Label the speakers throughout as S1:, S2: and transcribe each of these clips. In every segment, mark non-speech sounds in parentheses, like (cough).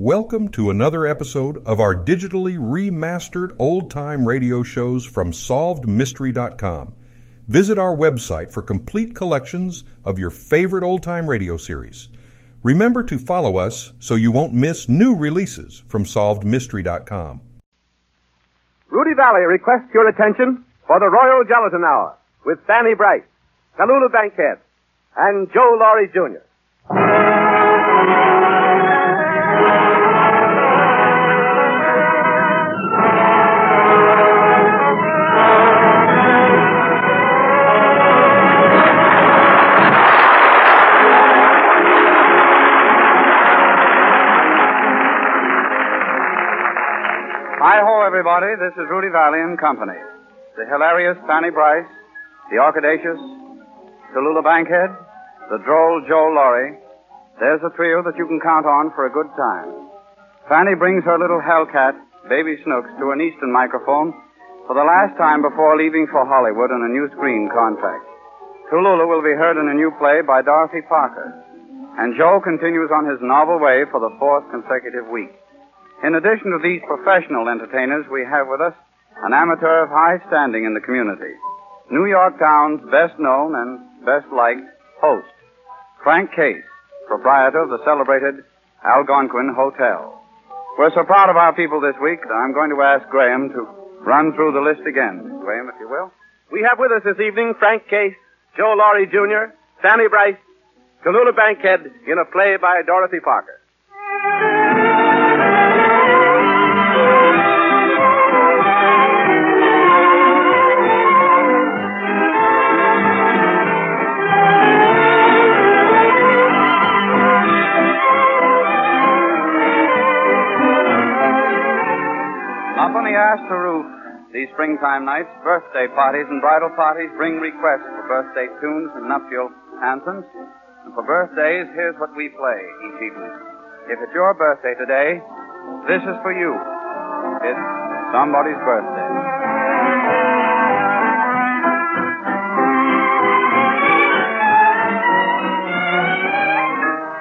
S1: Welcome to another episode of our digitally remastered old time radio shows from SolvedMystery.com. Visit our website for complete collections of your favorite old time radio series. Remember to follow us so you won't miss new releases from SolvedMystery.com.
S2: Rudy Vallee requests your attention for the Royal Gelatin Hour with Fanny Brice, Tallulah Bankhead, and Joe Laurie Jr.
S3: everybody. This is Rudy Vallee and Company. The hilarious Fanny Brice, the audacious Tallulah Bankhead, the droll Joe Laurie. There's a trio that you can count on for a good time. Fanny brings her little hellcat, Baby Snooks, to an Eastern microphone for the last time before leaving for Hollywood on a new screen contract. Tallulah will be heard in a new play by Dorothy Parker. And Joe continues on his novel way for the fourth consecutive week. In addition to these professional entertainers, we have with us an amateur of high standing in the community. New York Town's best known and best liked host, Frank Case, proprietor of the celebrated Algonquin Hotel. We're so proud of our people this week that I'm going to ask Graham to run through the list again. Graham, if you will.
S2: We have with us this evening Frank Case, Joe Laurie Jr., Fanny Brice, Tallulah Bankhead in a play by Dorothy Parker.
S3: The roof, these springtime nights, birthday parties and bridal parties bring requests for birthday tunes and nuptial anthems. And for birthdays, here's what we play each evening. If it's your birthday today, this is for you. It's somebody's birthday.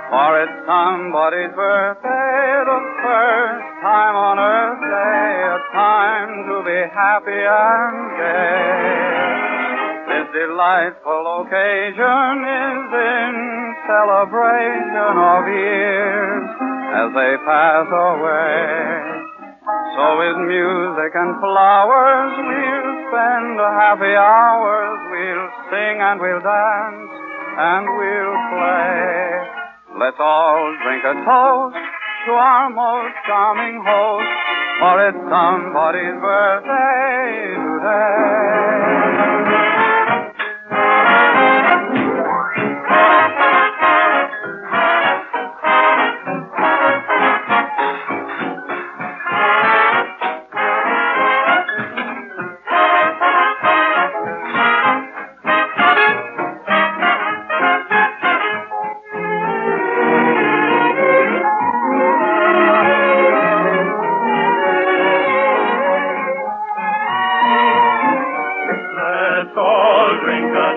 S3: For it's somebody's birthday, the first time on earth day, a time to be happy and gay. This delightful occasion is in celebration of years as they pass away. So with music and flowers we'll spend happy hours, we'll sing and we'll dance and we'll play. Let's all drink a toast to our most charming host, for it's somebody's birthday today.
S4: Drink a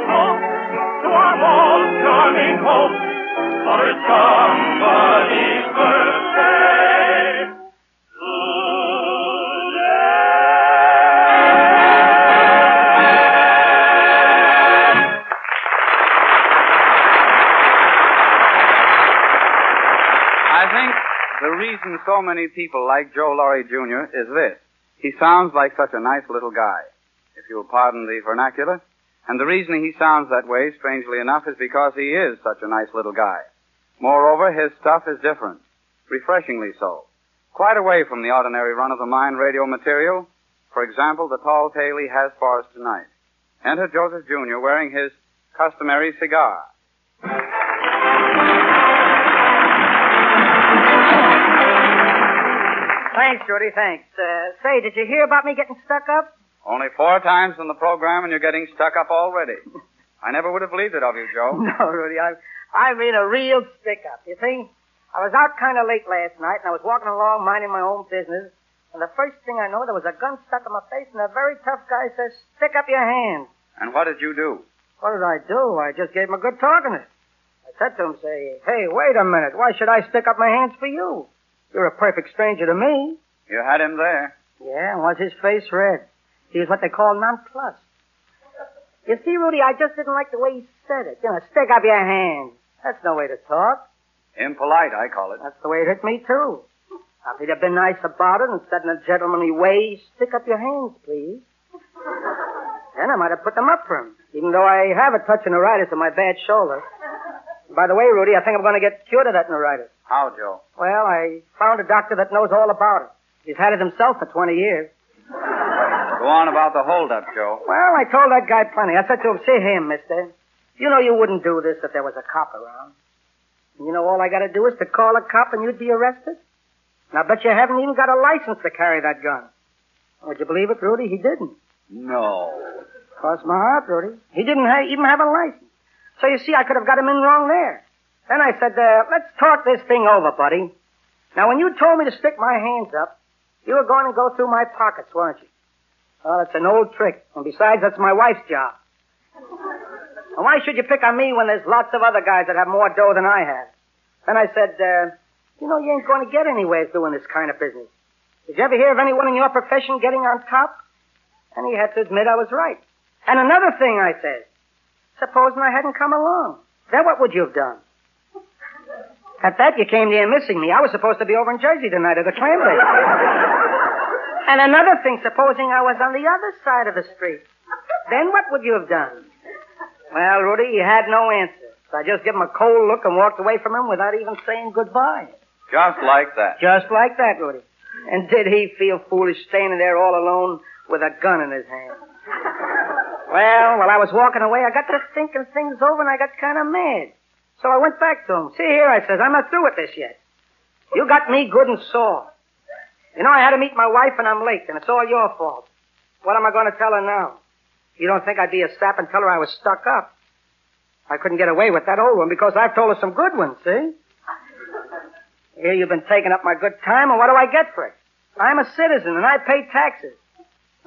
S4: to our charming for somebody's birthday.
S3: I think the reason so many people like Joe Laurie Jr. is this. He sounds like such a nice little guy, if you'll pardon the vernacular. And the reason he sounds that way, strangely enough, is because he is such a nice little guy. Moreover, his stuff is different. Refreshingly so. Quite away from the ordinary run-of-the-mine radio material. For example, the tall tale he has for us tonight. Enter Joseph Jr. wearing his customary cigar.
S5: Thanks, Rudy, thanks. Uh, say, did you hear about me getting stuck up?
S3: Only four times in the program and you're getting stuck up already. (laughs) I never would have believed it of you, Joe. (laughs)
S5: No, Rudy, I've, I mean a real stick up. You see, I was out kind of late last night, and I was walking along minding my own business, and the first thing I know, there was a gun stuck in my face, and a very tough guy says, "Stick up your hand."
S3: And what did you do?
S5: What did I do? I just gave him a good talking to. I said to him, "Say, hey, wait a minute. Why should I stick up my hands for you?" You're a perfect stranger to me.
S3: You had him there.
S5: Yeah, and was his face red? He was what they call nonplussed. You see, Rudy, I just didn't like the way he said it. You know, stick up your hand. That's no way to talk.
S3: Impolite, I call it.
S5: That's the way it hit me, too. Now, if he'd have been nice about it and said in a gentlemanly way, stick up your hands, please. Then I might have put them up for him, even though I have a touch of neuritis in my bad shoulder. By the way, Rudy, I think I'm going to get cured of that neuritis.
S3: How, Joe?
S5: Well, I found a doctor that knows all about it. He's had it himself for 20 years.
S3: Go on about the holdup, Joe.
S5: Well, I told that guy plenty. I said to him, see here, mister. You know you wouldn't do this if there was a cop around. And you know all I gotta do is to call a cop and you'd be arrested? And I bet you haven't even got a license to carry that gun. Would you believe it, Rudy? He didn't.
S3: No.
S5: Cross my heart, Rudy. He didn't ha- even have a license. So you see, I could have got him in wrong there. Then I said, uh, let's talk this thing over, buddy. Now, when you told me to stick my hands up, you were going to go through my pockets, weren't you? Well, it's an old trick. And besides, that's my wife's job. And why should you pick on me when there's lots of other guys that have more dough than I have? Then I said, uh, you know, you ain't going to get anywhere doing this kind of business. Did you ever hear of anyone in your profession getting on top? And he had to admit I was right. And another thing I said, supposing I hadn't come along, then what would you have done? At that, you came near missing me. I was supposed to be over in Jersey tonight at the clam bake. (laughs) and another thing, supposing I was on the other side of the street, then what would you have done? Well, Rudy, he had no answer. So I just gave him a cold look and walked away from him without even saying goodbye.
S3: Just like that.
S5: Just like that, Rudy. And did he feel foolish standing there all alone with a gun in his hand? Well, while I was walking away, I got to thinking things over and I got kind of mad. So I went back to him. See here, I says, I'm not through with this yet. You got me good and sore. You know, I had to meet my wife and I'm late, and it's all your fault. What am I going to tell her now? You don't think I'd be a sap and tell her I was stuck up? I couldn't get away with that old one because I've told her some good ones, see? Here you've been taking up my good time, and what do I get for it? I'm a citizen, and I pay taxes.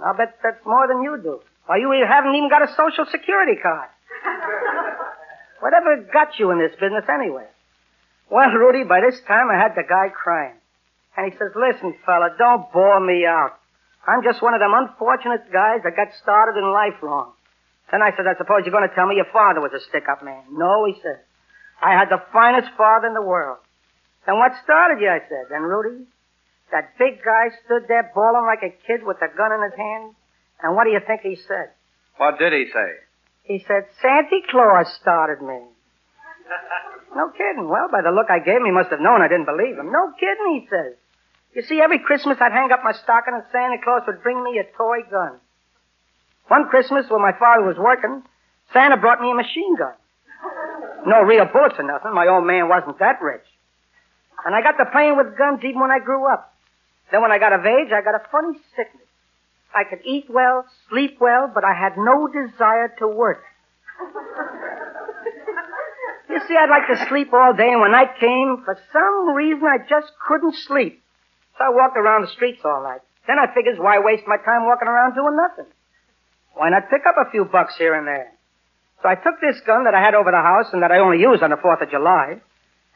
S5: I'll bet that's more than you do. Why, you haven't even got a social security card. Whatever got you in this business anyway? Well, Rudy, by this time I had the guy crying. And he says, listen, fella, don't bore me out. I'm just one of them unfortunate guys that got started in life wrong. Then I said, I suppose you're going to tell me your father was a stick-up man. No, he said. I had the finest father in the world. Then what started you, I said. Then Rudy, that big guy stood there bawling like a kid with a gun in his hand. And what do you think he said?
S3: What did he say?
S5: He said, Santa Claus started me. (laughs) no kidding. Well, by the look I gave him, he must have known I didn't believe him. No kidding, he says. You see, every Christmas I'd hang up my stocking and Santa Claus would bring me a toy gun. One Christmas when my father was working, Santa brought me a machine gun. No real bullets or nothing. My old man wasn't that rich. And I got to playing with guns even when I grew up. Then when I got of age, I got a funny sickness. I could eat well, sleep well, but I had no desire to work. you see, I'd like to sleep all day, and when night came, for some reason, I just couldn't sleep. So I walked around the streets all night. Then I figures, why waste my time walking around doing nothing? Why not pick up a few bucks here and there? So I took this gun that I had over the house and that I only use on the 4th of July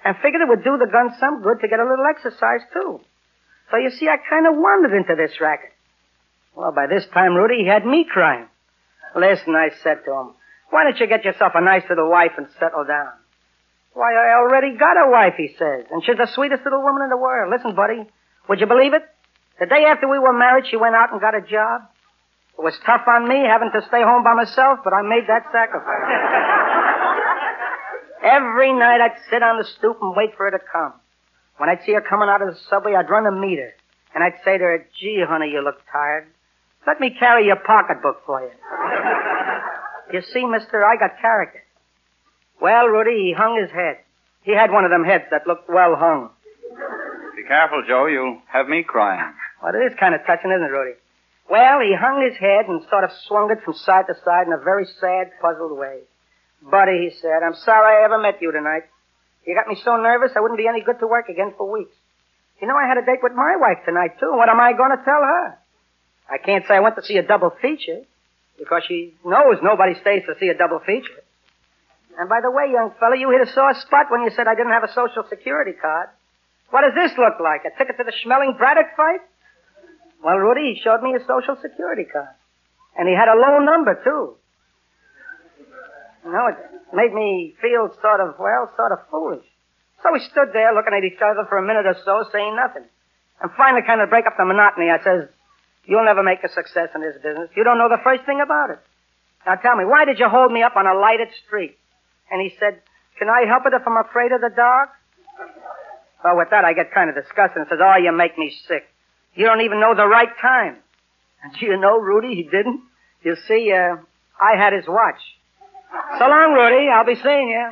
S5: and figured it would do the gun some good to get a little exercise, too. So you see, I kind of wandered into this racket. Well, by this time, Rudy, he had me crying. Listen, I said to him, why don't you get yourself a nice little wife and settle down? Why, I already got a wife, he says, and she's the sweetest little woman in the world. Listen, buddy, would you believe it? The day after we were married, she went out and got a job. It was tough on me having to stay home by myself, but I made that sacrifice. (laughs) Every night I'd sit on the stoop and wait for her to come. When I'd see her coming out of the subway, I'd run to meet her. And I'd say to her, gee, honey, you look tired. Let me carry your pocketbook for you. (laughs) you see, mister, I got character. Well, Rudy, he hung his head. He had one of them heads that looked well hung.
S3: Careful, Joe. You'll have me crying.
S5: Well, it is kind of touching, isn't it, Rudy? Well, he hung his head and sort of swung it from side to side in a very sad, puzzled way. Buddy, he said, I'm sorry I ever met you tonight. You got me so nervous I wouldn't be any good to work again for weeks. You know, I had a date with my wife tonight, too. What am I going to tell her? I can't say I went to see a double feature, because she knows nobody stays to see a double feature. And by the way, young fella, you hit a sore spot when you said I didn't have a social security card. What does this look like? A ticket to the Schmeling Braddock fight? Well, Rudy, he showed me his social security card. And he had a low number, too. You know, it made me feel sort of, well, sort of foolish. So we stood there looking at each other for a minute or so, saying nothing. And finally, kind of break up the monotony, I says, You'll never make a success in this business. You don't know the first thing about it. Now tell me, why did you hold me up on a lighted street? And he said, Can I help it if I'm afraid of the dark? Well, with that, I get kind of disgusted and says, Oh, you make me sick. You don't even know the right time. And do you know, Rudy, he didn't. You see, uh, I had his watch. So long, Rudy. I'll be seeing you.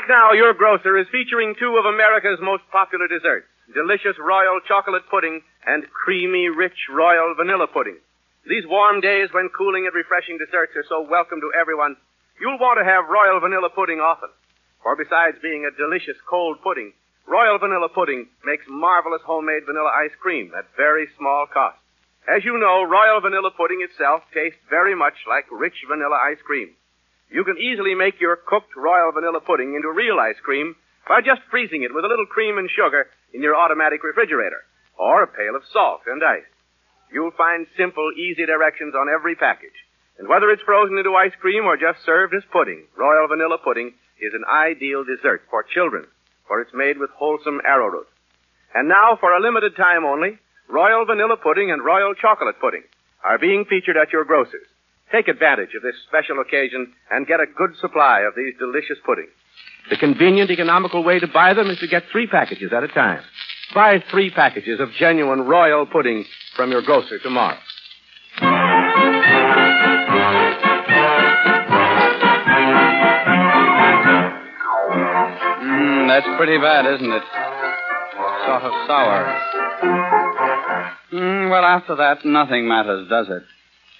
S2: Right now, your grocer is featuring two of America's most popular desserts delicious royal chocolate pudding and creamy, rich royal vanilla pudding. These warm days when cooling and refreshing desserts are so welcome to everyone, you'll want to have royal vanilla pudding often. For besides being a delicious cold pudding, royal vanilla pudding makes marvelous homemade vanilla ice cream at very small cost. As you know, royal vanilla pudding itself tastes very much like rich vanilla ice cream. You can easily make your cooked royal vanilla pudding into real ice cream by just freezing it with a little cream and sugar in your automatic refrigerator, or a pail of salt and ice. You'll find simple, easy directions on every package. And whether it's frozen into ice cream or just served as pudding, royal vanilla pudding is an ideal dessert for children, for it's made with wholesome arrowroot. And now, for a limited time only, royal vanilla pudding and royal chocolate pudding are being featured at your grocer's. Take advantage of this special occasion and get a good supply of these delicious puddings. The convenient, economical way to buy them is to get three packages at a time. Buy three packages of genuine royal pudding from your grocer tomorrow.
S3: Mm, that's pretty bad, isn't it? Sort of sour. Mm, well, after that, nothing matters, does it?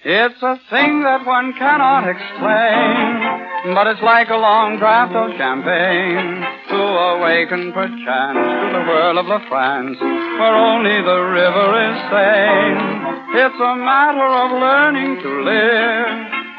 S3: It's a thing that one cannot explain, but it's like a long draught of champagne to awaken perchance to the whirl of La France, where only the river is sane. It's a matter of learning to live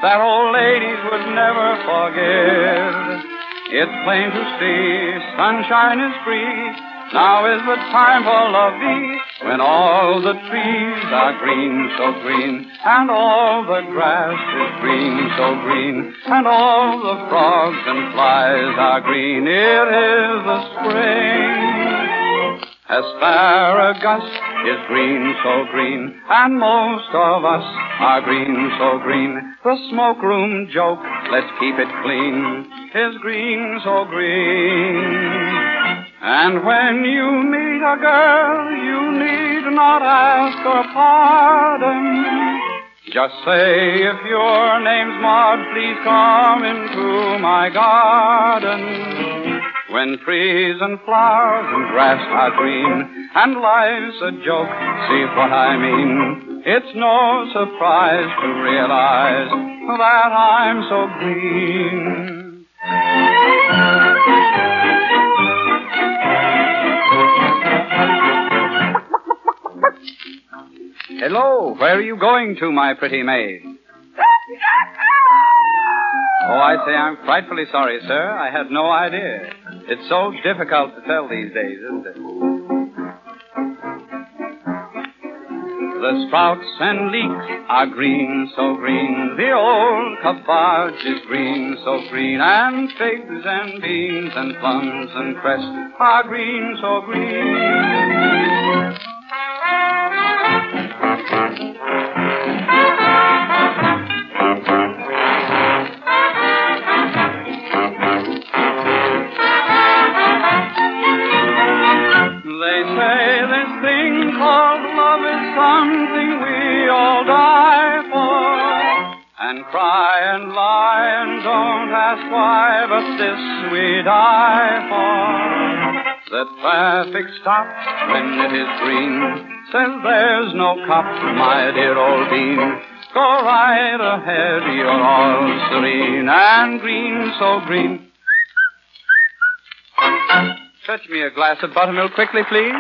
S3: that old ladies would never forget. It's plain to see sunshine is free. Now is the time for lovey when all the trees are green, so green, and all the grass is green, so green, and all the frogs and flies are green. It is the spring. Asparagus is green, so green, and most of us are green, so green. The smoke-room joke, let's keep it clean, is green, so green. And when you meet a girl, you need not ask her pardon. Just say, if your name's Maud, please come into my garden. When trees and flowers and grass are green, and life's a joke, see what I mean. It's no surprise to realize that I'm so green. Hello, where are you going to, my pretty maid? Oh, I say I'm frightfully sorry, sir. I had no idea. It's so difficult to tell these days, isn't it? The sprouts and leeks are green, so green. The old cabbage is green, so green. And figs and beans and plums and cress are green, so green. Why, but this we die for. The traffic stops when it is green. Says there's no cop, my dear old bean. Go right ahead, you're all serene and green, so green. Fetch me a glass of buttermilk quickly, please.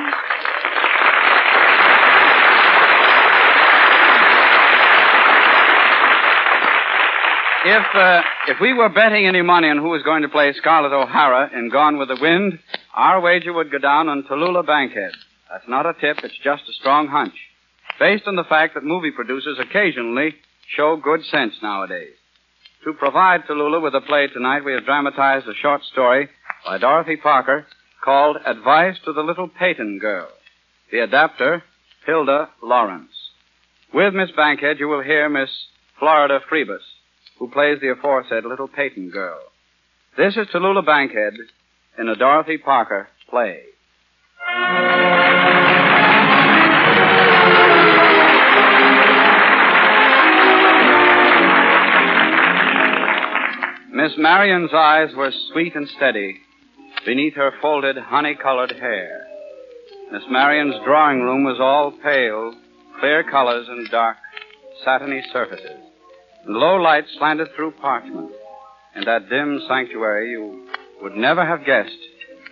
S3: If uh, if we were betting any money on who was going to play Scarlett O'Hara in Gone with the Wind, our wager would go down on Tallulah Bankhead. That's not a tip, it's just a strong hunch. Based on the fact that movie producers occasionally show good sense nowadays. To provide Tallulah with a play tonight, we have dramatized a short story by Dorothy Parker called Advice to the Little Peyton Girl. The adapter, Hilda Lawrence. With Miss Bankhead, you will hear Miss Florida Friebus, who plays the aforesaid Little Peyton Girl. This is Tallulah Bankhead in a Dorothy Parker play. Miss Marion's eyes were sweet and steady beneath her folded honey-colored hair. Miss Marion's drawing room was all pale, clear colors and dark, satiny surfaces. And low light slanted through parchment. In that dim sanctuary, you would never have guessed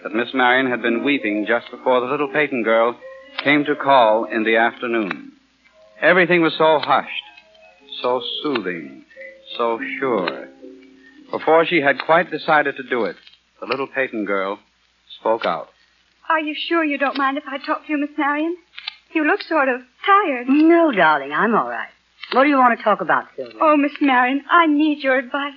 S3: that Miss Marion had been weeping just before the little Peyton girl came to call in the afternoon. Everything was so hushed, so soothing, so sure. Before she had quite decided to do it, the little Peyton girl spoke out.
S6: Are you sure you don't mind if I talk to you, Miss Marion? You look sort of tired.
S7: No, darling, I'm all right. What do you want to talk about, Sylvia?
S6: Oh, Miss Marion, I need your advice.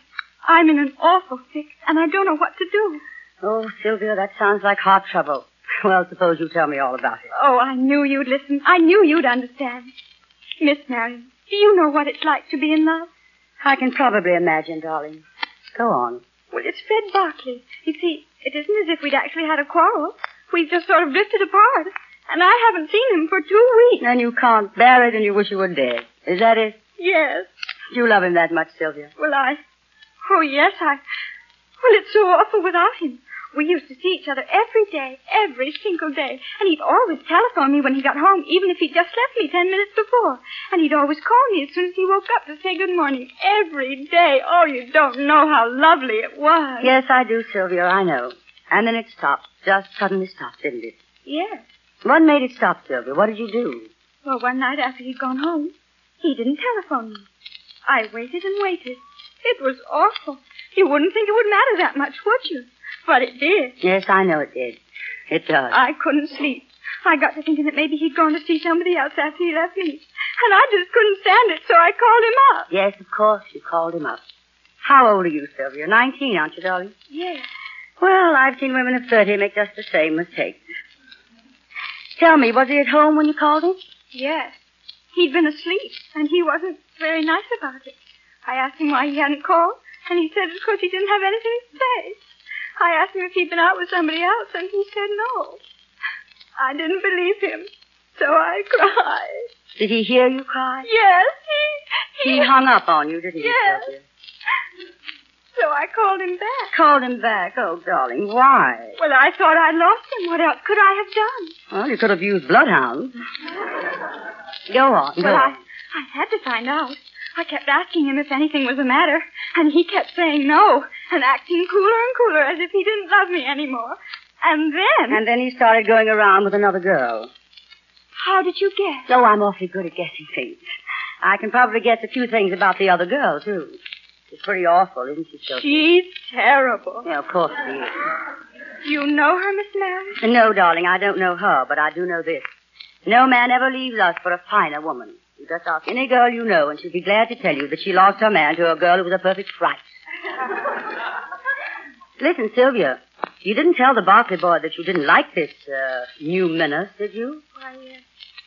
S6: I'm in an awful fix, and I don't know what to do.
S7: Oh, Sylvia, that sounds like heart trouble. (laughs) Well, suppose you tell me all about it.
S6: Oh, I knew you'd listen. I knew you'd understand. Miss Marion, do you know what it's like to be in love?
S7: I can probably imagine, darling. Go on.
S6: Well, it's Fred Barkley. You see, it isn't as if we'd actually had a quarrel. We've just sort of drifted apart. And I haven't seen him for two weeks.
S7: And you can't bear it and you wish you were dead. Is that it?
S6: Yes.
S7: Do you love him that much, Sylvia?
S6: Well, I. Oh, yes, I. Well, it's so awful without him. We used to see each other every day, every single day. And he'd always telephone me when he got home, even if he'd just left me ten minutes before. And he'd always call me as soon as he woke up to say good morning. Every day. Oh, you don't know how lovely it was.
S7: Yes, I do, Sylvia, I know. And then it stopped. Just suddenly stopped, didn't it?
S6: Yes.
S7: What made it stop, Sylvia? What did you do?
S6: Well, one night after he'd gone home, he didn't telephone me. I waited and waited. It was awful. You wouldn't think it would matter that much, would you? But it did.
S7: Yes, I know it did. It does.
S6: I couldn't sleep. I got to thinking that maybe he'd gone to see somebody else after he left me. And I just couldn't stand it, so I called him up.
S7: Yes, of course, you called him up. How old are you, Sylvia? Nineteen, aren't you, darling?
S6: Yes.
S7: Well, I've seen women of thirty make just the same mistake. Tell me, was he at home when you called him?
S6: Yes. He'd been asleep, and he wasn't very nice about it. I asked him why he hadn't called, and he said of course, he didn't have anything to say. I asked him if he'd been out with somebody else, and he said no. I didn't believe him, so I cried.
S7: Did he hear you cry?
S6: Yes, he...
S7: He (laughs) hung up on you, didn't he,
S6: Yes. So I called him back.
S7: Called him back. Oh, darling, why?
S6: Well, I thought I'd lost him. What else could I have done?
S7: Well, you could have used bloodhounds. Go on, go
S6: Well, I. I had to find out. I kept asking him if anything was the matter, and he kept saying no, and acting cooler and cooler as if he didn't love me anymore. And then...
S7: And then he started going around with another girl.
S6: How did you guess?
S7: Oh, I'm awfully good at guessing things. I can probably guess a few things about the other girl, too. She's pretty awful, isn't she, Sylvia?
S6: She's terrible.
S7: Yeah, of course she is.
S6: You know her, Miss Mary?
S7: No, darling, I don't know her, but I do know this. No man ever leaves us for a finer woman. You just ask any girl you know, and she'll be glad to tell you that she lost her man to a girl who was a perfect fright. Listen, Sylvia, you didn't tell the Barkley boy that you didn't like this uh, new menace, did you?
S6: Why, uh,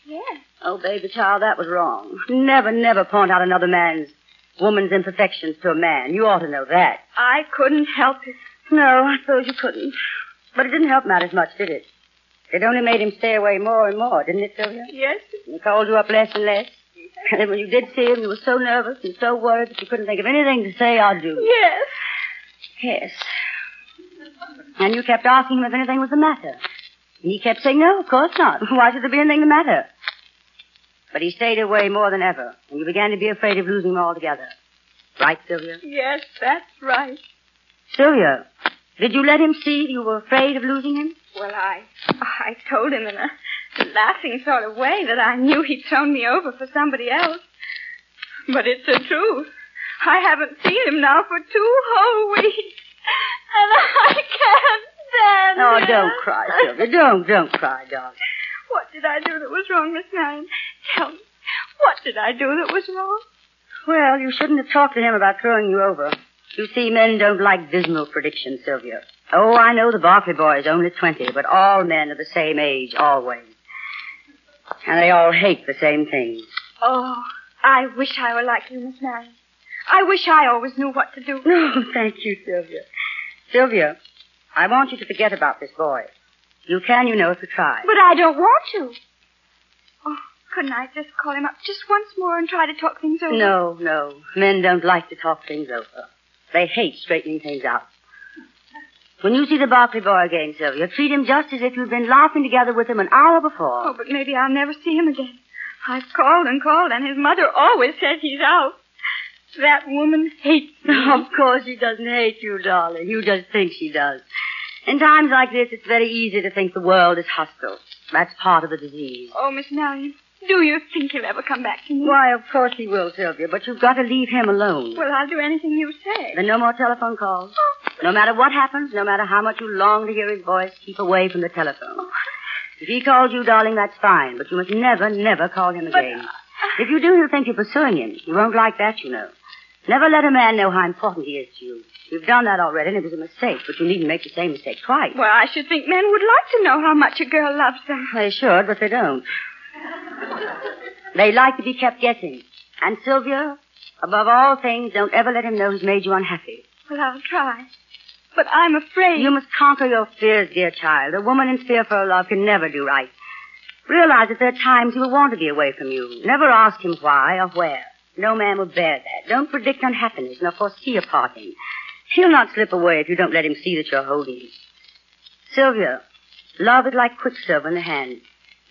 S6: yes.
S7: Oh, baby child, that was wrong. Never, never point out another man's woman's imperfections to a man. You ought to know that.
S6: I couldn't help it.
S7: No, I suppose you couldn't. But it didn't help matters much, did it? It only made him stay away more and more, didn't it, Sylvia?
S6: Yes.
S7: He called you up less and less. And then when you did see him, you were so nervous and so worried that you couldn't think of anything to say or do.
S6: Yes.
S7: Yes. And you kept asking him if anything was the matter. And he kept saying, no, of course not. (laughs) Why should there be anything the matter? But he stayed away more than ever, and you began to be afraid of losing him altogether. Right, Sylvia?
S6: Yes, that's right.
S7: Sylvia, did you let him see you were afraid of losing him?
S6: Well, I I told him in a laughing sort of way that I knew he'd thrown me over for somebody else. But it's the truth. I haven't seen him now for two whole weeks. And I can't stand
S7: Oh,
S6: it.
S7: don't cry, Sylvia. Don't, don't cry, darling.
S6: What did I do that was wrong, Miss Marion? Tell me. What did I do that was wrong?
S7: Well, you shouldn't have talked to him about throwing you over. You see, men don't like dismal predictions, Sylvia. Oh, I know the Barkley boy is only 20, but all men are the same age, always. And they all hate the same things.
S6: Oh, I wish I were like you, Miss Marion. I wish I always knew what to do.
S7: No, (laughs) thank you, Sylvia. Sylvia, I want you to forget about this boy. You can, you know, if you try.
S6: But I don't want to. Oh, couldn't I just call him up just once more and try to talk things over?
S7: No, no. Men don't like to talk things over. They hate straightening things out. When you see the Barkley boy again, Sylvia, treat him just as if you'd been laughing together with him an hour before.
S6: Oh, but maybe I'll never see him again. I've called and called, and his mother always says he's out. That woman hates me. (laughs)
S7: Of course she doesn't hate you, darling. You just think she does. In times like this, it's very easy to think the world is hostile. That's part of the disease.
S6: Oh, Miss Marion, do you think he'll ever come back to me?
S7: Why, of course he will, Sylvia, but you've got to leave him alone.
S6: Well, I'll do anything you say.
S7: Then no more telephone calls. No matter what happens, no matter how much you long to hear his voice, keep away from the telephone. Oh. If he calls you, darling, that's fine, but you must never, never call him again. But... If you do, he'll think you're pursuing him. He won't like that, you know. Never let a man know how important he is to you. You've done that already, and it was a mistake, but you needn't make the same mistake twice.
S6: Well, I should think men would like to know how much a girl loves them.
S7: They should, but they don't. They like to be kept guessing. And Sylvia, above all things, don't ever let him know he's made you unhappy.
S6: Well, I'll try. But I'm afraid.
S7: You must conquer your fears, dear child. A woman in fear for her love can never do right. Realize that there are times he will want to be away from you. Never ask him why or where. No man will bear that. Don't predict unhappiness nor foresee a parting. He'll not slip away if you don't let him see that you're holding him. Sylvia, love is like quicksilver in the hand.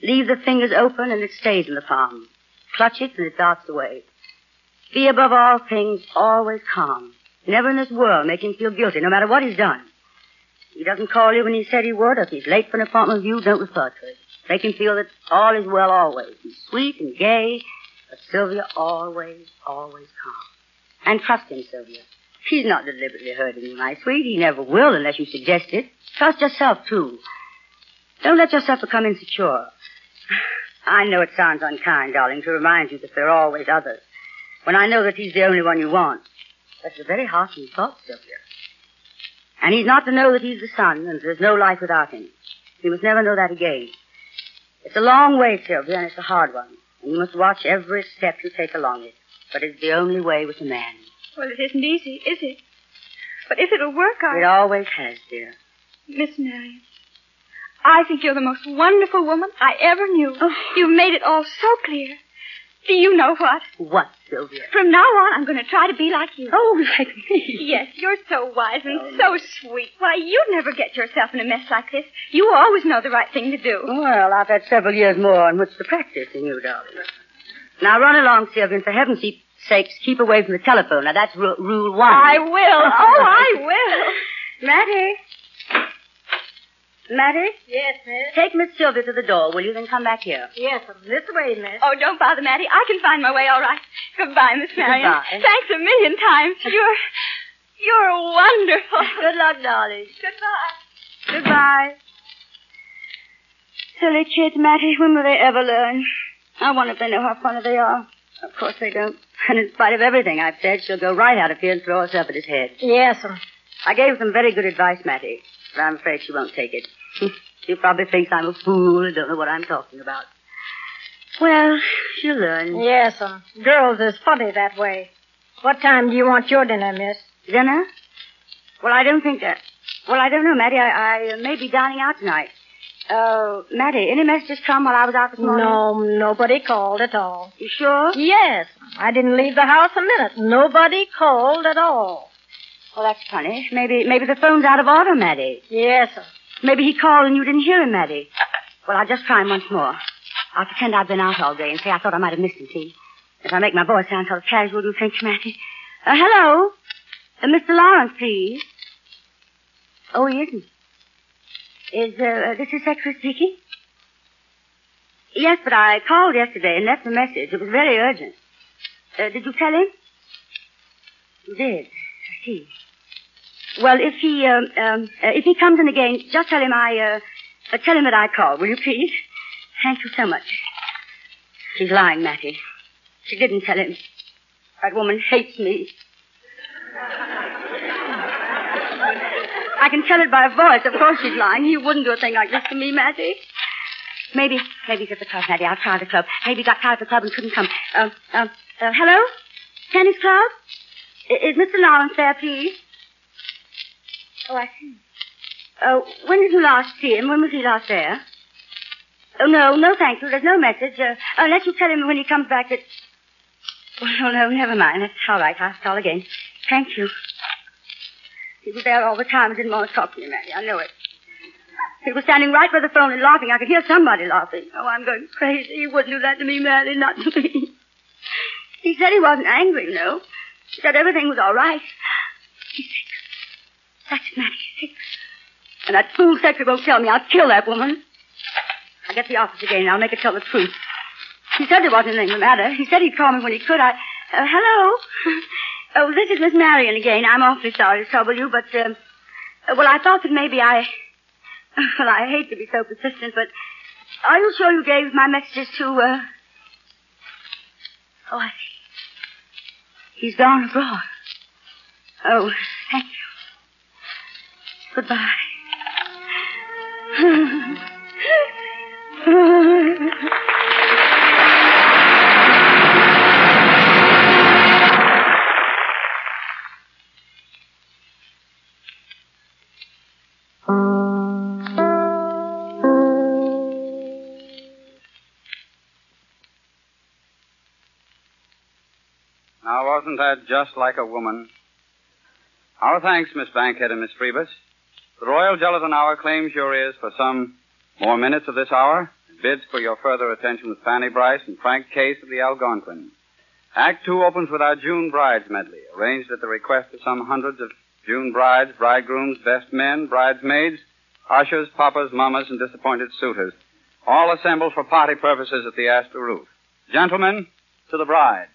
S7: Leave the fingers open and it stays in the palm. Clutch it and it darts away. Be above all things always calm. Never in this world make him feel guilty, no matter what he's done. He doesn't call you when he said he would, or if he's late for an appointment with you, don't refer to it. Make him feel that all is well always. He's sweet and gay, but Sylvia always, always calm. And trust him, Sylvia. He's not deliberately hurting you, my sweet. He never will unless you suggest it. Trust yourself, too. Don't let yourself become insecure. (sighs) I know it sounds unkind, darling, to remind you that there are always others. When I know that he's the only one you want. That's a very heartening thought, Sylvia. And he's not to know that he's the son and there's no life without him. He must never know that again. It's a long way, Sylvia, and it's a hard one. And you must watch every step you take along it. But it's the only way with a man.
S6: Well, it isn't easy, is it? But if it'll work, I...
S7: It always has, dear.
S6: Miss Marion, I think you're the most wonderful woman I ever knew.
S7: Oh.
S6: You've made it all so clear. Do you know what?
S7: What, Sylvia?
S6: From now on, I'm going to try to be like you.
S7: Oh, like me.
S6: Yes, you're so wise and so oh. sweet. Why, you'd never get yourself in a mess like this. You always know the right thing to do.
S7: Well, I've had several years more on which to practice in you, darling. Now run along, Sylvia, and for heaven's sake- sakes, keep away from the telephone. Now that's ru- rule one.
S6: I will. (laughs) Oh, I will.
S7: Mattie. Mattie,
S5: Yes, miss.
S7: take Miss Sylvia to the door, will you? Then come back here.
S5: Yes, this way, miss.
S6: Oh, don't bother, Mattie. I can find my way all right. Goodbye, Miss Marion.
S7: Goodbye.
S6: Thanks a million times. You're, you're wonderful. (laughs)
S7: Good luck, darling.
S6: Goodbye.
S7: Goodbye. Silly kids, Mattie. When will they ever learn? I wonder if they know how funny they are. Of course they don't. And in spite of everything I've said, she'll go right out of here and throw herself at his head.
S5: Yes, um,
S7: I gave some very good advice, Mattie, but I'm afraid she won't take it. she probably thinks I'm a fool and don't know what I'm talking about. Well, she'll learn.
S5: yes, um. Girls is funny that way. What time do you want your dinner, miss?
S7: Dinner? Well, I don't think that. Well, I don't know, Mattie. I, I may be dining out tonight. Uh, Mattie, any messages come while I was out this morning?
S5: No, nobody called at all.
S7: You sure?
S5: Yes, I didn't leave the house a minute. Nobody called at all.
S7: Well, that's funny. Maybe, maybe the phone's out of order, Mattie.
S5: Yes, sir.
S7: Maybe he called and you didn't hear him, Mattie. Well, I'll just try him once more. I'll pretend I've been out all day and say I thought I might have missed him, see? If I make my voice sound so casual, you think, Mattie? Uh, hello? Uh, Mr. Lawrence, please. Oh, he isn't. Is, uh, this is Secretary speaking? Yes, but I called yesterday and left a message. It was very urgent. Uh, did you tell him? You did. I see. Well, if he, um, um, uh, if he comes in again, just tell him I, uh, uh, tell him that I called, will you please? Thank you so much. She's lying, Mattie. She didn't tell him. That woman hates me. I can tell it by her voice. Of course she's lying. He wouldn't do a thing like this to me, Mattie. Maybe, maybe he's at the club, Mattie. I'll try the club. Maybe he got tired of the club and couldn't come. Um, um, uh, hello? Tennis club? I- Is Mr. Lawrence there, please? Oh, I see. Oh, when did you last see him? When was he last there? Oh, no, no, thank you. There's no message. Uh, unless you tell him when he comes back that... Oh, no, never mind. That's all right. I'll call again. Thank you. He was there all the time and didn't want to talk to me, Mattie. I know it. He was standing right by the phone and laughing. I could hear somebody laughing. Oh, I'm going crazy. He wouldn't do that to me, Mattie. Not to me. (laughs) He said he wasn't angry, you know. He said everything was all right. He's sick. That's. He's sick. And that fool secretary won't tell me. I'll kill that woman. I'll get the office again and I'll make her tell the truth. He said there wasn't anything the matter. He said he'd call me when he could. I. Uh, hello? (laughs) oh, this is Miss Marion again. I'm awfully sorry to trouble you, but, um, well, I thought that maybe I. (laughs) Well, I hate to be so persistent, but are you sure you gave my messages to, uh. Oh, I see. He's gone abroad. Oh, thank you. Goodbye. (laughs)
S3: wasn't that just like a woman? Our thanks, Miss Bankhead and Miss Friebus. The Royal Gelatin Hour claims your ears for some more minutes of this hour. It bids for your further attention with Fanny Brice and Frank Case of the Algonquin. Act two opens with our June Brides medley, arranged at the request of some hundreds of June brides, bridegrooms, best men, bridesmaids, ushers, papas, mamas, and disappointed suitors, all assembled for party purposes at the Astor Roof. Gentlemen, to the bride.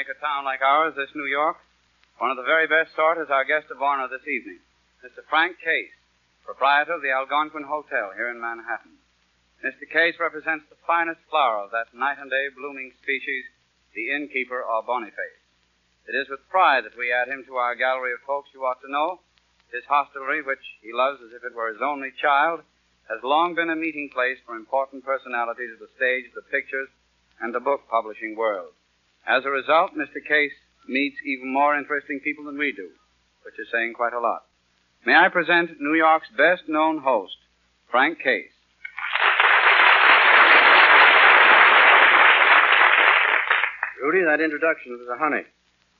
S3: Make a town like ours, this New York. One of the very best sort is our guest of honor this evening, Mr. Frank Case, proprietor of the Algonquin Hotel here in Manhattan. Mr. Case represents the finest flower of that night and day blooming species, the innkeeper or boniface. It is with pride that we add him to our gallery of folks you ought to know. His hostelry, which he loves as if it were his only child, has long been a meeting place for important personalities of the stage, the pictures, and the book publishing world. As a result, Mr. Case meets even more interesting people than we do, which is saying quite a lot. May I present New York's best known host, Frank Case.
S8: Rudy, that introduction was a honey.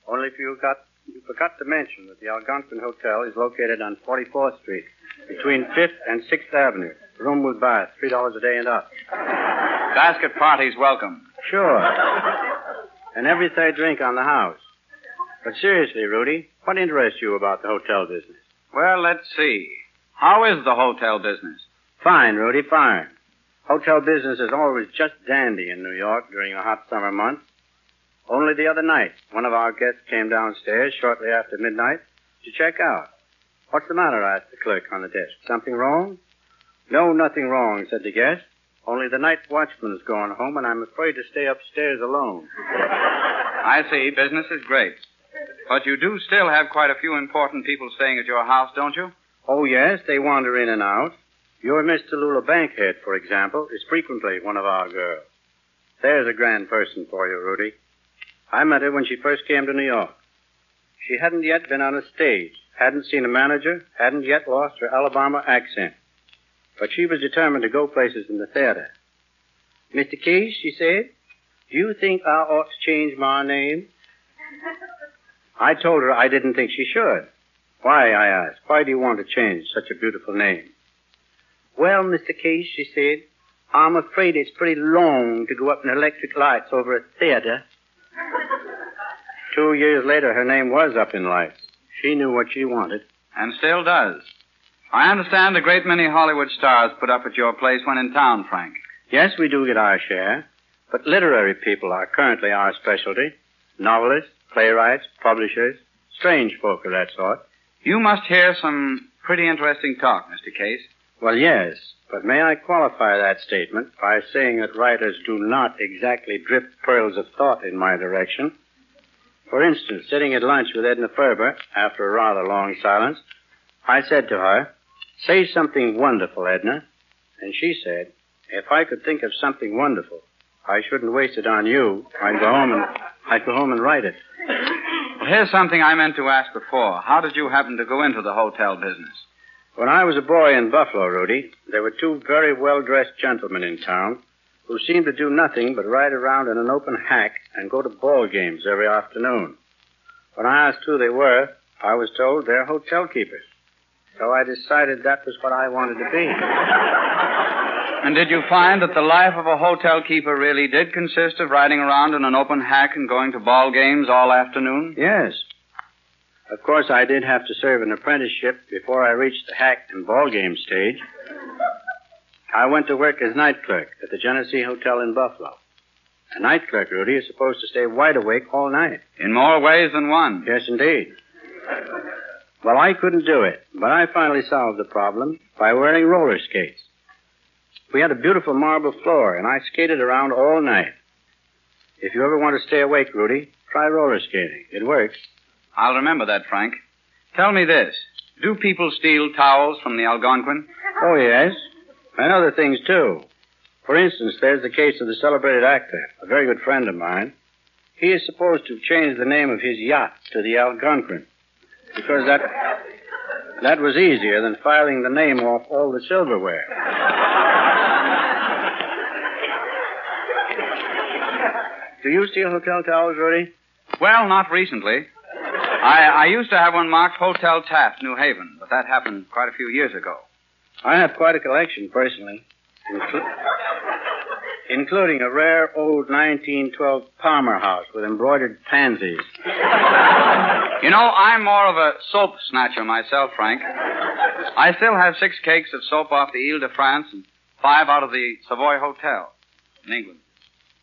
S8: Only if you got you forgot to mention that the Algonquin Hotel is located on 44th Street, between 5th and 6th Avenue. Room with bath, three dollars a day and up.
S3: Basket parties welcome.
S8: Sure. And every third drink on the house. But seriously, Rudy, what interests you about the hotel business?
S3: Well, let's see. How is the hotel business?
S8: Fine, Rudy, fine. Hotel business is always just dandy in New York during the hot summer months. Only the other night, one of our guests came downstairs shortly after midnight to check out. What's the matter? asked the clerk on the desk. Something wrong? No, nothing wrong, said the guest. Only the night watchman's gone home, and I'm afraid to stay upstairs alone.
S3: I see. Business is great. But you do still have quite a few important people staying at your house, don't you?
S8: Oh, yes, they wander in and out. Your Miss Tallulah Bankhead, for example, is frequently one of our girls. There's a grand person for you, Rudy. I met her when she first came to New York. She hadn't yet been on a stage, hadn't seen a manager, hadn't yet lost her Alabama accent. But she was determined to go places in the theater. Mr. Case, she said, do you think I ought to change my name? (laughs) I told her I didn't think she should. Why, I asked. Why do you want to change such a beautiful name? Well, Mr. Case, she said, I'm afraid it's pretty long to go up in electric lights over a theater. (laughs) Two years later, her name was up in lights. She knew what she wanted.
S3: And still does. I understand a great many Hollywood stars put up at your place when in town, Frank.
S8: Yes, we do get our share. But literary people are currently our specialty. Novelists, playwrights, publishers, strange folk of that sort.
S3: You must hear some pretty interesting talk, Mr. Case.
S8: Well, yes, but may I qualify that statement by saying that writers do not exactly drip pearls of thought in my direction. For instance, sitting at lunch with Edna Ferber, after a rather long silence, I said to her, Say something wonderful, Edna. And she said, If I could think of something wonderful, I shouldn't waste it on you. I'd go home and I'd go home and write it.
S3: Well, here's something I meant to ask before. How did you happen to go into the hotel business?
S8: When I was a boy in Buffalo, Rudy, there were two very well dressed gentlemen in town who seemed to do nothing but ride around in an open hack and go to ball games every afternoon. When I asked who they were, I was told they're hotel keepers. So I decided that was what I wanted to be. (laughs)
S3: And did you find that the life of a hotel keeper really did consist of riding around in an open hack and going to ball games all afternoon?
S8: Yes. Of course, I did have to serve an apprenticeship before I reached the hack and ball game stage. I went to work as night clerk at the Genesee Hotel in Buffalo. A night clerk, Rudy, is supposed to stay wide awake all night.
S3: In more ways than one.
S8: Yes, indeed. Well, I couldn't do it, but I finally solved the problem by wearing roller skates. We had a beautiful marble floor, and I skated around all night. If you ever want to stay awake, Rudy, try roller skating. It works.
S3: I'll remember that, Frank. Tell me this. Do people steal towels from the Algonquin?
S8: Oh, yes. And other things, too. For instance, there's the case of the celebrated actor, a very good friend of mine. He is supposed to have changed the name of his yacht to the Algonquin because that that was easier than filing the name off all the silverware. Do you steal hotel towels, Rudy?
S3: Well, not recently. I, I used to have one marked Hotel Taft, New Haven, but that happened quite a few years ago.
S8: I have quite a collection, personally, inclu- including a rare old 1912 Palmer house with embroidered pansies. (laughs)
S3: You know, I'm more of a soap snatcher myself, Frank. I still have six cakes of soap off the Ile de France and five out of the Savoy Hotel in England.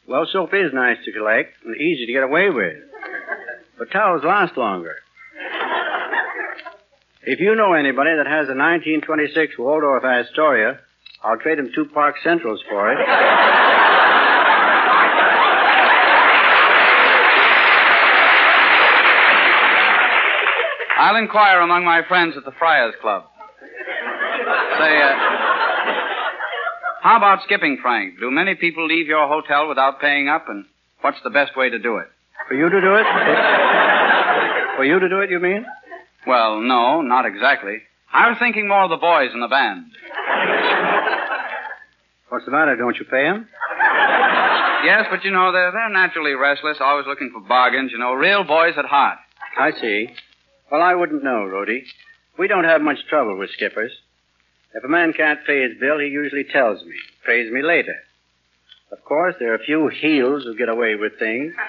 S8: Well, soap is nice to collect and easy to get away with. But towels last longer. If you know anybody that has a 1926 Waldorf Astoria, I'll trade him two Park Centrals for it.
S3: I'll inquire among my friends at the Friars Club. Say, uh, how about skipping, Frank? Do many people leave your hotel without paying up, and what's the best way to do it?
S8: For you to do it? For you to do it, you mean?
S3: Well, no, not exactly. I was thinking more of the boys in the band.
S8: What's the matter? Don't you pay them?
S3: Yes, but you know, they're, they're naturally restless, always looking for bargains, you know, real boys at heart.
S8: I see. Well, I wouldn't know, Rudy. We don't have much trouble with skippers. If a man can't pay his bill, he usually tells me, pays me later. Of course, there are a few heels who get away with things. (laughs)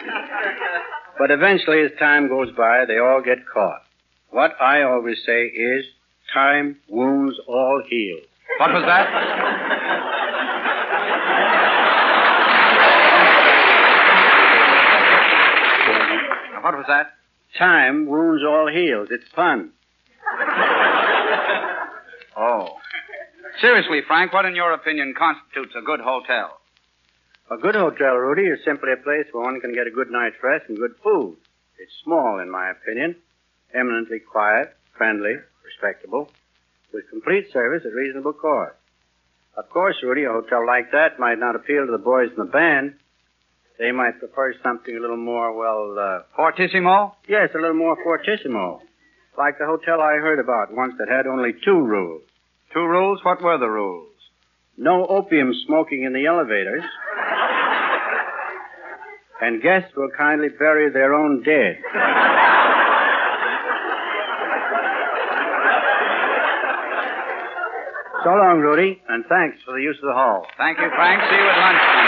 S8: But eventually, as time goes by, they all get caught. What I always say is, time wounds all heels.
S3: What was that? (laughs) What was that?
S8: Time wounds all heels. It's fun. (laughs)
S3: Oh. Seriously, Frank, what in your opinion constitutes a good hotel?
S8: A good hotel, Rudy, is simply a place where one can get a good night's rest and good food. It's small, in my opinion, eminently quiet, friendly, respectable, with complete service at reasonable cost. Of course, Rudy, a hotel like that might not appeal to the boys in the band. They might prefer something a little more, well, uh,
S3: Fortissimo?
S8: yes, a little more fortissimo. Like the hotel I heard about once that had only two rules.
S3: Two rules? What were the rules?
S8: No opium smoking in the elevators. (laughs) and guests will kindly bury their own dead. (laughs) so long, Rudy, and thanks for the use of the hall.
S3: Thank you, Frank. See you at lunchtime.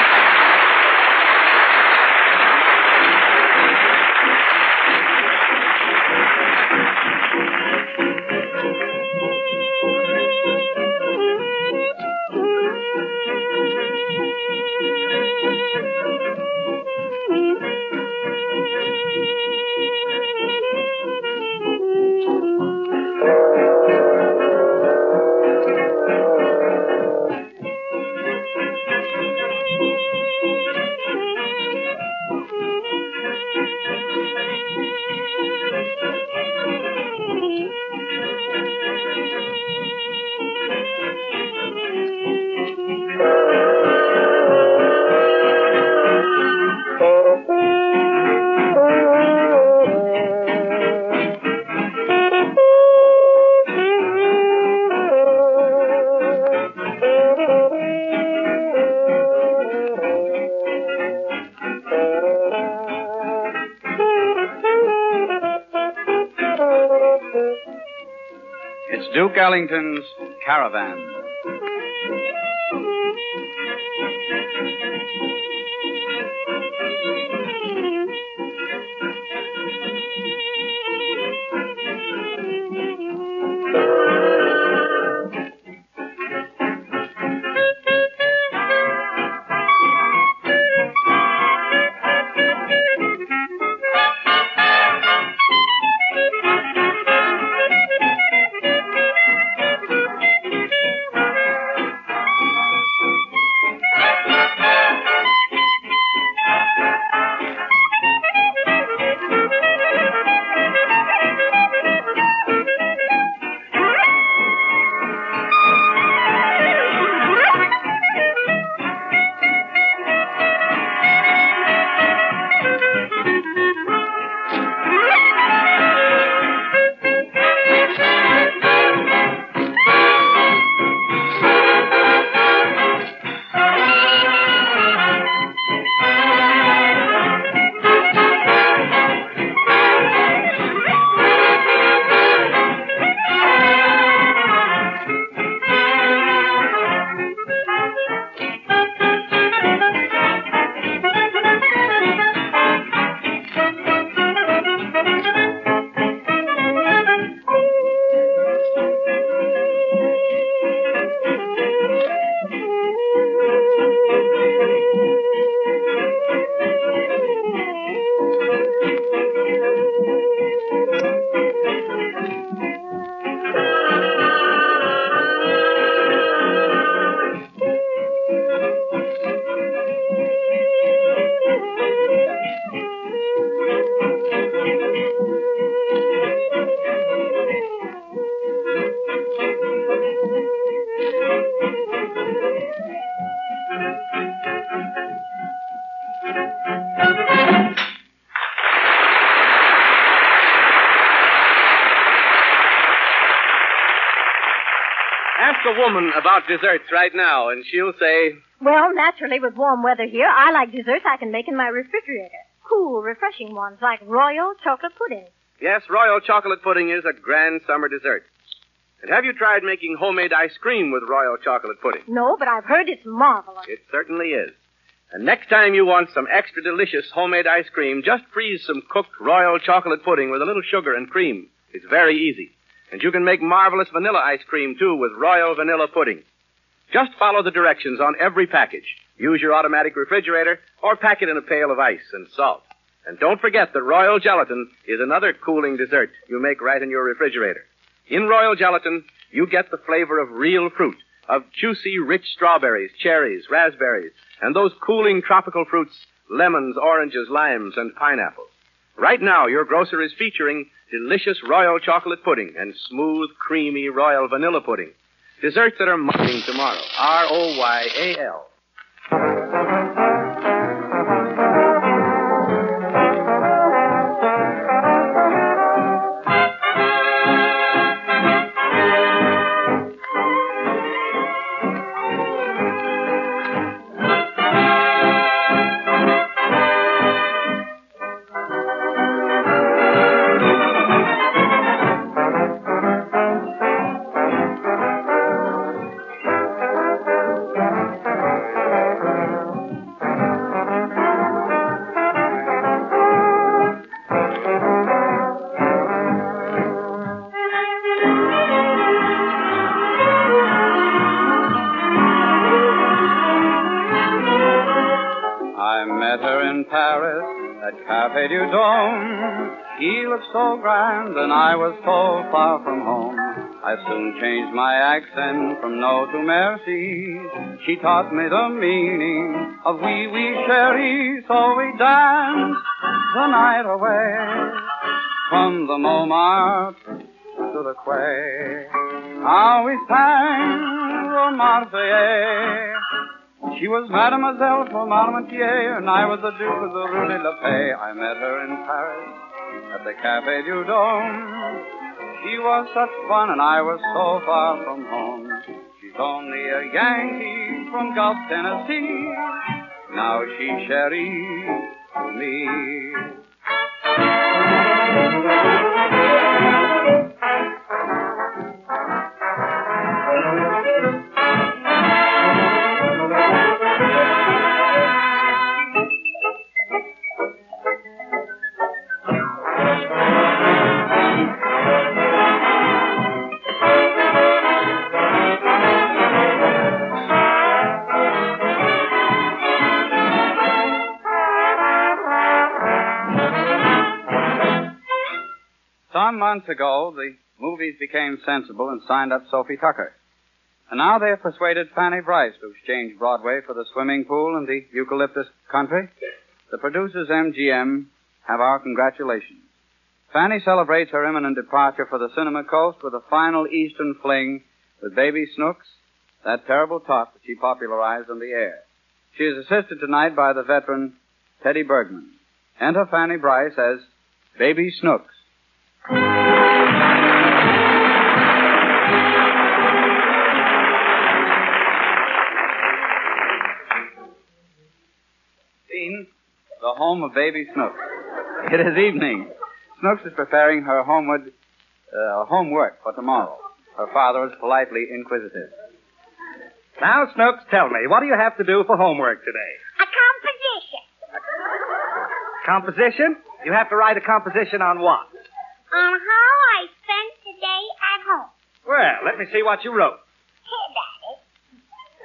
S3: Wellington's Caravan. (laughs)
S2: woman about desserts right now, and she'll say,
S9: Well, naturally, with warm weather here, I like desserts I can make in my refrigerator. Cool, refreshing ones like royal chocolate pudding.
S2: Yes, royal chocolate pudding is a grand summer dessert. And have you tried making homemade ice cream with royal chocolate pudding?
S9: No, but I've heard it's marvelous.
S2: It certainly is. And next time you want some extra delicious homemade ice cream, just freeze some cooked royal chocolate pudding with a little sugar and cream. It's very easy. And you can make marvelous vanilla ice cream, too, with royal vanilla pudding. Just follow the directions on every package. Use your automatic refrigerator or pack it in a pail of ice and salt. And don't forget that royal gelatin is another cooling dessert you make right in your refrigerator. In royal gelatin, you get the flavor of real fruit, of juicy, rich strawberries, cherries, raspberries, and those cooling tropical fruits, lemons, oranges, limes, and pineapples. Right now, your grocer is featuring delicious royal chocolate pudding and smooth, creamy royal vanilla pudding. Desserts that are marketing tomorrow. R-O-Y-A-L.
S3: So grand and I was so far from home. I soon changed my accent from no to merci. She taught me the meaning of oui, oui, chérie. So we danced the night away from the Montmartre to the quay. How we sang the Marseillaise. She was Mademoiselle from Armentières, and I was the Duke of the Rue de la Paix. I met her in Paris at the Cafe du Dome. She was such fun, and I was so far from home. She's only a Yankee from Gulf, Tennessee. Now she's Sherry to me. Some months ago, the movies became sensible and signed up Sophie Tucker. And now they have persuaded Fanny Brice to exchange Broadway for the swimming pool and the eucalyptus country. The producers, MGM, have our congratulations. Fanny celebrates her imminent departure for the cinema coast with a final eastern fling with Baby Snooks, that terrible tot that she popularized on the air. She is assisted tonight by the veteran Teddy Bergman. Enter Fanny Brice as Baby Snooks. Scene, the home of baby Snooks. It is evening. Snooks is preparing her homeward uh, homework for tomorrow. Her father is politely inquisitive.
S5: Now, Snooks, tell me, what do you have to do for homework today?
S10: A composition.
S5: Composition? You have to write a composition on what?
S10: On how I spent the day at home.
S5: Well, let me see what you wrote.
S10: Here, Daddy.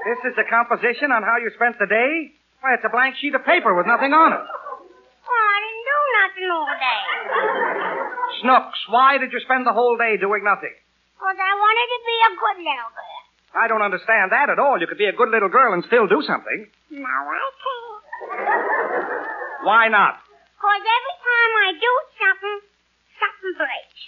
S5: This is a composition on how you spent the day? Why, it's a blank sheet of paper with nothing on it.
S10: Oh, I didn't do nothing all day.
S5: Snooks, why did you spend the whole day doing nothing?
S10: Because I wanted to be a good little girl.
S5: I don't understand that at all. You could be a good little girl and still do something.
S10: No, I can't.
S5: Why not?
S10: Because every time I do something, something breaks.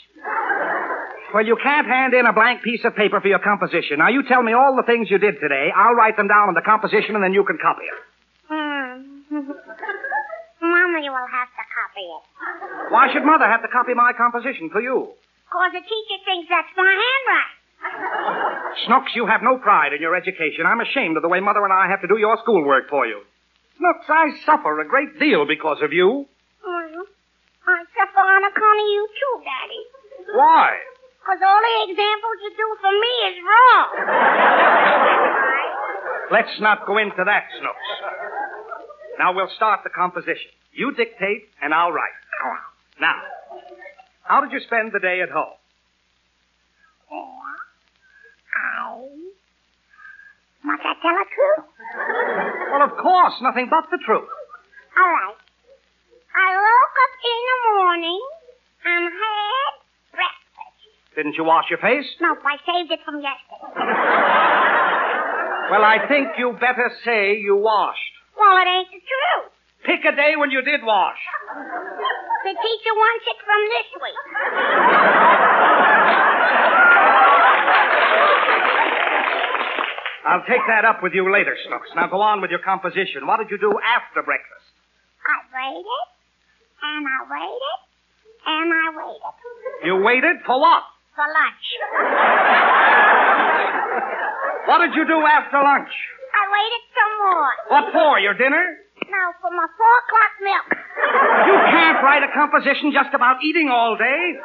S5: Well, you can't hand in a blank piece of paper for your composition. Now, you tell me all the things you did today. I'll write them down on the composition, and then you can copy it.
S10: Hmm. (laughs) Mama, you will have to copy it.
S5: Why should Mother have to copy my composition for you?
S10: Because the teacher thinks that's my handwriting.
S5: Snooks, you have no pride in your education. I'm ashamed of the way Mother and I have to do your schoolwork for you. Snooks, I suffer a great deal because of you.
S10: Suffer on account of you too, Daddy.
S5: Why?
S10: Because all the examples you do for me is wrong. (laughs)
S5: Let's not go into that, Snooks. Now we'll start the composition. You dictate and I'll write. Now, how did you spend the day at home?
S10: I... Must I tell the truth?
S5: Well, of course, nothing but the truth.
S10: All right. I woke up in the morning and had breakfast.
S5: Didn't you wash your face?
S10: Nope, I saved it from yesterday.
S5: Well, I think you better say you washed.
S10: Well, it ain't the truth.
S5: Pick a day when you did wash.
S10: The teacher wants it from this week.
S5: I'll take that up with you later, Snooks. Now go on with your composition. What did you do after breakfast?
S10: I waited, and I waited, and I waited.
S5: You waited for what?
S10: For lunch. (laughs)
S5: What did you do after lunch?
S10: I waited some more.
S5: What for? Your dinner?
S10: No, for my four o'clock milk.
S5: You can't write a composition just about eating all day.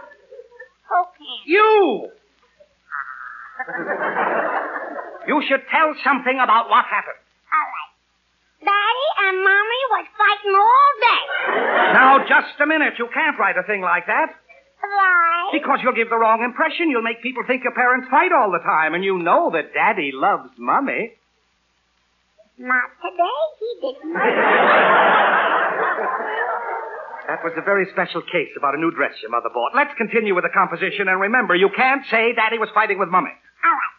S10: Who can?
S5: You! Ah. (laughs) You should tell something about what happened.
S10: All right. Daddy and Mommy was fighting all day.
S5: Now, just a minute. You can't write a thing like that.
S10: Why?
S5: Because you'll give the wrong impression. You'll make people think your parents fight all the time, and you know that Daddy loves Mummy.
S10: Not today, he didn't. (laughs)
S5: That was a very special case about a new dress your mother bought. Let's continue with the composition, and remember, you can't say Daddy was fighting with Mummy.
S10: All right.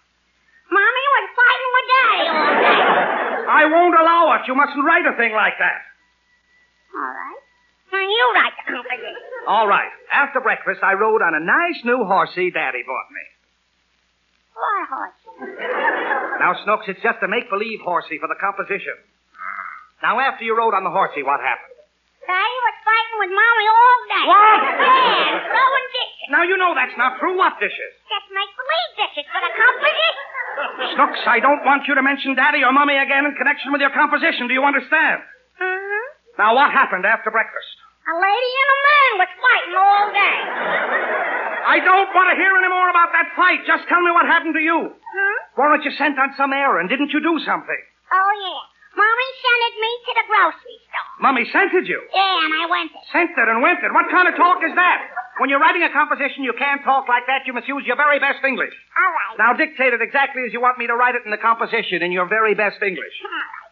S10: Mommy was fighting with Daddy all day.
S5: I won't allow it. You mustn't write a thing like that.
S10: All right. Now you write the composition.
S5: All right. After breakfast, I rode on a nice new horsey Daddy bought me.
S10: Why, horsey?
S5: Now, Snooks, it's just a make-believe horsey for the composition. Now, after you rode on the horsey, what happened?
S10: Daddy was fighting with Mommy all day.
S5: What?
S10: Yeah, throwing dishes.
S5: Now, you know that's not true. What dishes?
S10: Just make believe dishes (laughs) for the composition.
S5: Snooks, I don't want you to mention Daddy or Mummy again in connection with your composition. Do you understand?
S10: Mm-hmm.
S5: Now, what happened after breakfast?
S10: A lady and a man was fighting all day.
S5: I don't want to hear any more about that fight. Just tell me what happened to you.
S10: Huh?
S5: Weren't you sent on some errand? Didn't you do something?
S10: Oh, yeah. Mommy sent me to the grocery store.
S5: Mummy scented you.
S10: Yeah, and I went it.
S5: Sent it and went it. What kind of talk is that? When you're writing a composition, you can't talk like that. You must use your very best English.
S10: All right.
S5: Now dictate it exactly as you want me to write it in the composition in your very best English.
S10: All right.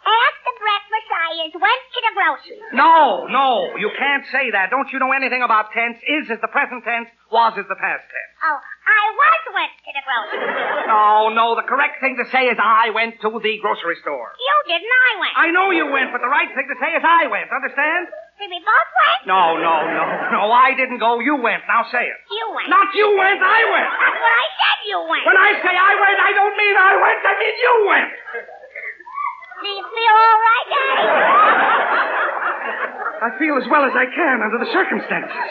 S10: After breakfast, I just went to the grocery.
S5: No, no, you can't say that. Don't you know anything about tense? Is is the present tense, was is the past tense.
S10: Oh, I was went to the grocery store.
S5: No, no, the correct thing to say is I went to the grocery store.
S10: You didn't, I went.
S5: I know you went, but the right thing to say is I went. Understand?
S10: Did we both went?
S5: No, no, no, no. I didn't go. You went. Now say it.
S10: You went.
S5: Not you went. I went.
S10: That's what I said you went.
S5: When I say I went, I don't mean I went. I mean you went.
S10: Do you feel all right, Daddy?
S5: I feel as well as I can under the circumstances.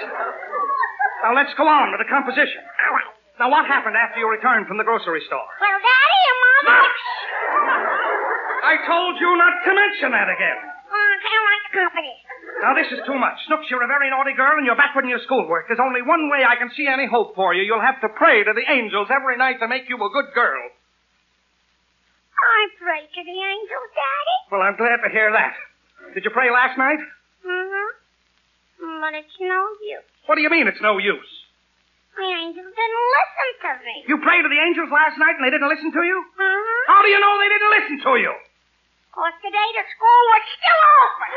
S5: Now let's go on with the composition.
S10: All right.
S5: Now what happened after you returned from the grocery store?
S10: Well, Daddy and Mama...
S5: I told you not to mention that again.
S10: Oh, I can't write the composition.
S5: Now this is too much. Snooks, you're a very naughty girl and you're backward in your schoolwork. There's only one way I can see any hope for you. You'll have to pray to the angels every night to make you a good girl.
S10: I pray to the angels, Daddy.
S5: Well, I'm glad to hear that. Did you pray last night?
S10: Mm-hmm. But it's no use.
S5: What do you mean it's no use?
S10: The angels didn't listen to me.
S5: You prayed to the angels last night and they didn't listen to you?
S10: Mm-hmm.
S5: How do you know they didn't listen to you?
S10: Because today the school was still open.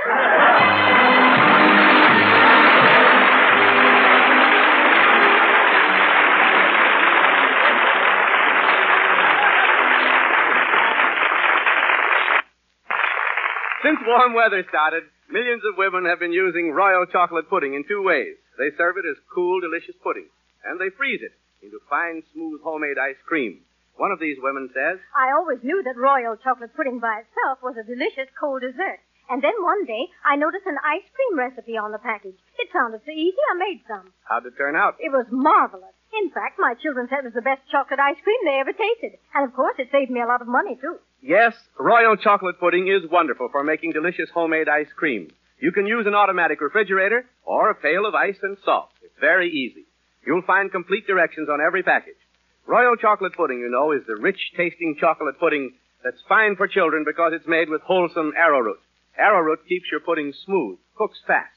S2: Since warm weather started, millions of women have been using royal chocolate pudding in two ways. They serve it as cool, delicious pudding, and they freeze it into fine, smooth homemade ice cream. One of these women says,
S9: I always knew that royal chocolate pudding by itself was a delicious cold dessert. And then one day, I noticed an ice cream recipe on the package. It sounded so easy, I made some.
S2: How'd it turn out?
S9: It was marvelous. In fact, my children said it was the best chocolate ice cream they ever tasted. And of course, it saved me a lot of money, too.
S2: Yes, Royal Chocolate Pudding is wonderful for making delicious homemade ice cream. You can use an automatic refrigerator or a pail of ice and salt. It's very easy. You'll find complete directions on every package. Royal Chocolate Pudding, you know, is the rich tasting chocolate pudding that's fine for children because it's made with wholesome arrowroot. Arrowroot keeps your pudding smooth, cooks fast.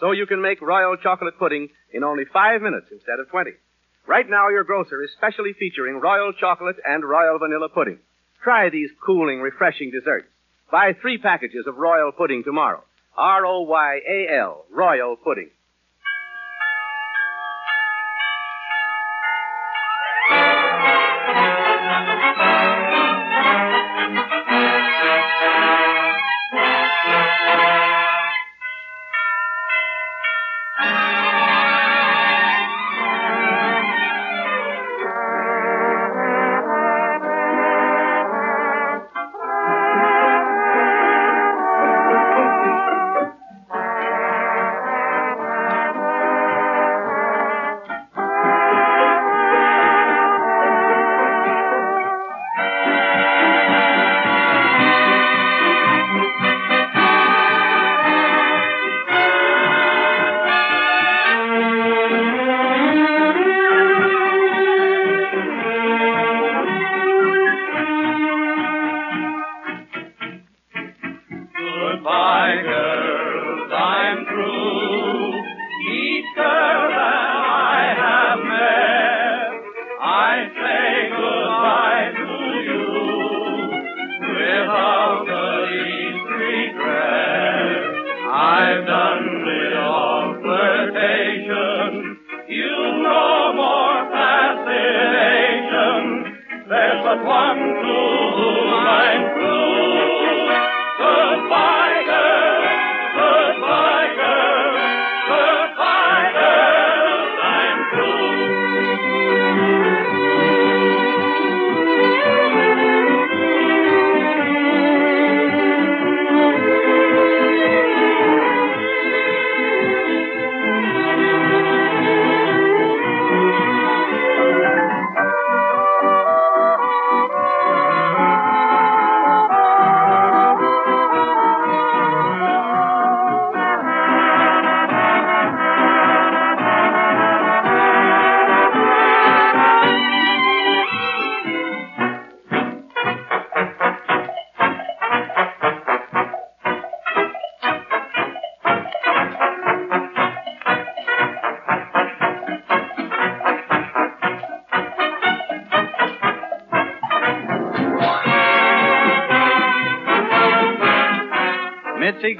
S2: So you can make Royal Chocolate Pudding in only five minutes instead of 20. Right now, your grocer is specially featuring Royal Chocolate and Royal Vanilla Pudding. Try these cooling, refreshing desserts. Buy three packages of Royal Pudding tomorrow. R-O-Y-A-L, Royal Pudding.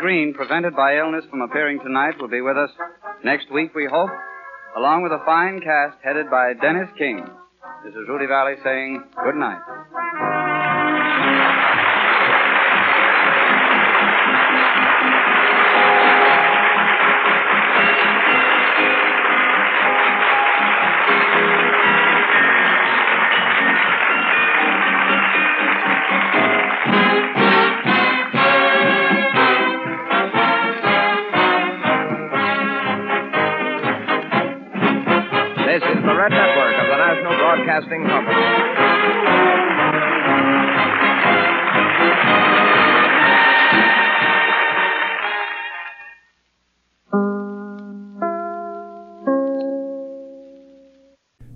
S11: Green, prevented by illness from appearing tonight, will be with us next week, we hope, along with a fine cast headed by Dennis King. This is Rudy Vallee saying good night.